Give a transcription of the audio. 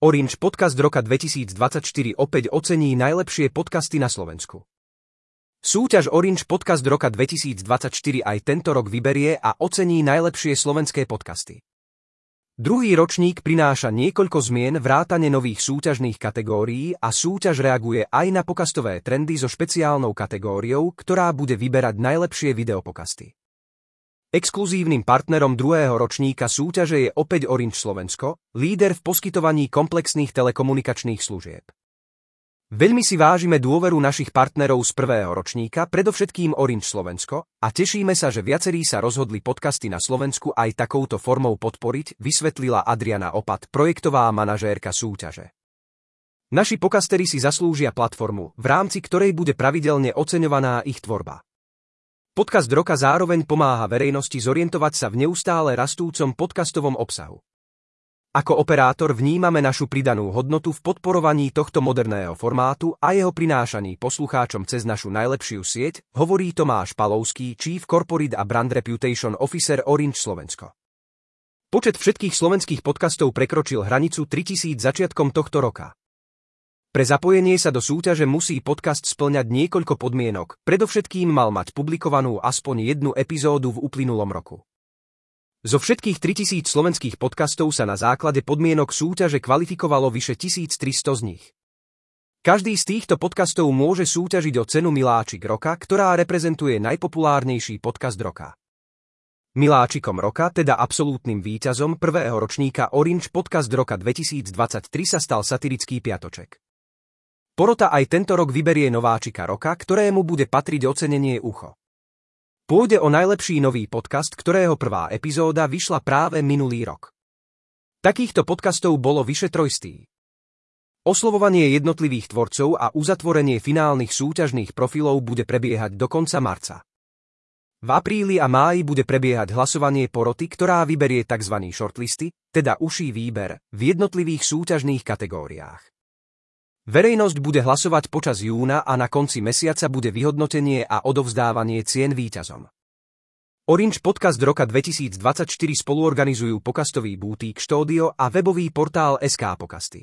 Orange Podcast roka 2024 opäť ocení najlepšie podcasty na Slovensku. Súťaž Orange Podcast roka 2024 aj tento rok vyberie a ocení najlepšie slovenské podcasty. Druhý ročník prináša niekoľko zmien vrátane nových súťažných kategórií a súťaž reaguje aj na pokastové trendy so špeciálnou kategóriou, ktorá bude vyberať najlepšie videopokasty. Exkluzívnym partnerom druhého ročníka súťaže je opäť Orange Slovensko, líder v poskytovaní komplexných telekomunikačných služieb. Veľmi si vážime dôveru našich partnerov z prvého ročníka, predovšetkým Orange Slovensko, a tešíme sa, že viacerí sa rozhodli podcasty na Slovensku aj takouto formou podporiť, vysvetlila Adriana Opat, projektová manažérka súťaže. Naši pokastery si zaslúžia platformu, v rámci ktorej bude pravidelne oceňovaná ich tvorba. Podcast roka zároveň pomáha verejnosti zorientovať sa v neustále rastúcom podcastovom obsahu. Ako operátor vnímame našu pridanú hodnotu v podporovaní tohto moderného formátu a jeho prinášaní poslucháčom cez našu najlepšiu sieť, hovorí Tomáš Palovský, Chief Corporate a Brand Reputation Officer Orange Slovensko. Počet všetkých slovenských podcastov prekročil hranicu 3000 začiatkom tohto roka. Pre zapojenie sa do súťaže musí podcast splňať niekoľko podmienok, predovšetkým mal mať publikovanú aspoň jednu epizódu v uplynulom roku. Zo všetkých 3000 slovenských podcastov sa na základe podmienok súťaže kvalifikovalo vyše 1300 z nich. Každý z týchto podcastov môže súťažiť o cenu Miláčik roka, ktorá reprezentuje najpopulárnejší podcast roka. Miláčikom roka, teda absolútnym víťazom prvého ročníka Orange Podcast roka 2023 sa stal satirický piatoček. Porota aj tento rok vyberie nováčika roka, ktorému bude patriť ocenenie ucho. Pôjde o najlepší nový podcast, ktorého prvá epizóda vyšla práve minulý rok. Takýchto podcastov bolo vyše trojstý. Oslovovanie jednotlivých tvorcov a uzatvorenie finálnych súťažných profilov bude prebiehať do konca marca. V apríli a máji bude prebiehať hlasovanie poroty, ktorá vyberie tzv. shortlisty, teda uší výber, v jednotlivých súťažných kategóriách. Verejnosť bude hlasovať počas júna a na konci mesiaca bude vyhodnotenie a odovzdávanie cien výťazom. Orange Podcast roka 2024 spoluorganizujú pokastový bútík Štódio a webový portál SK Pokasty.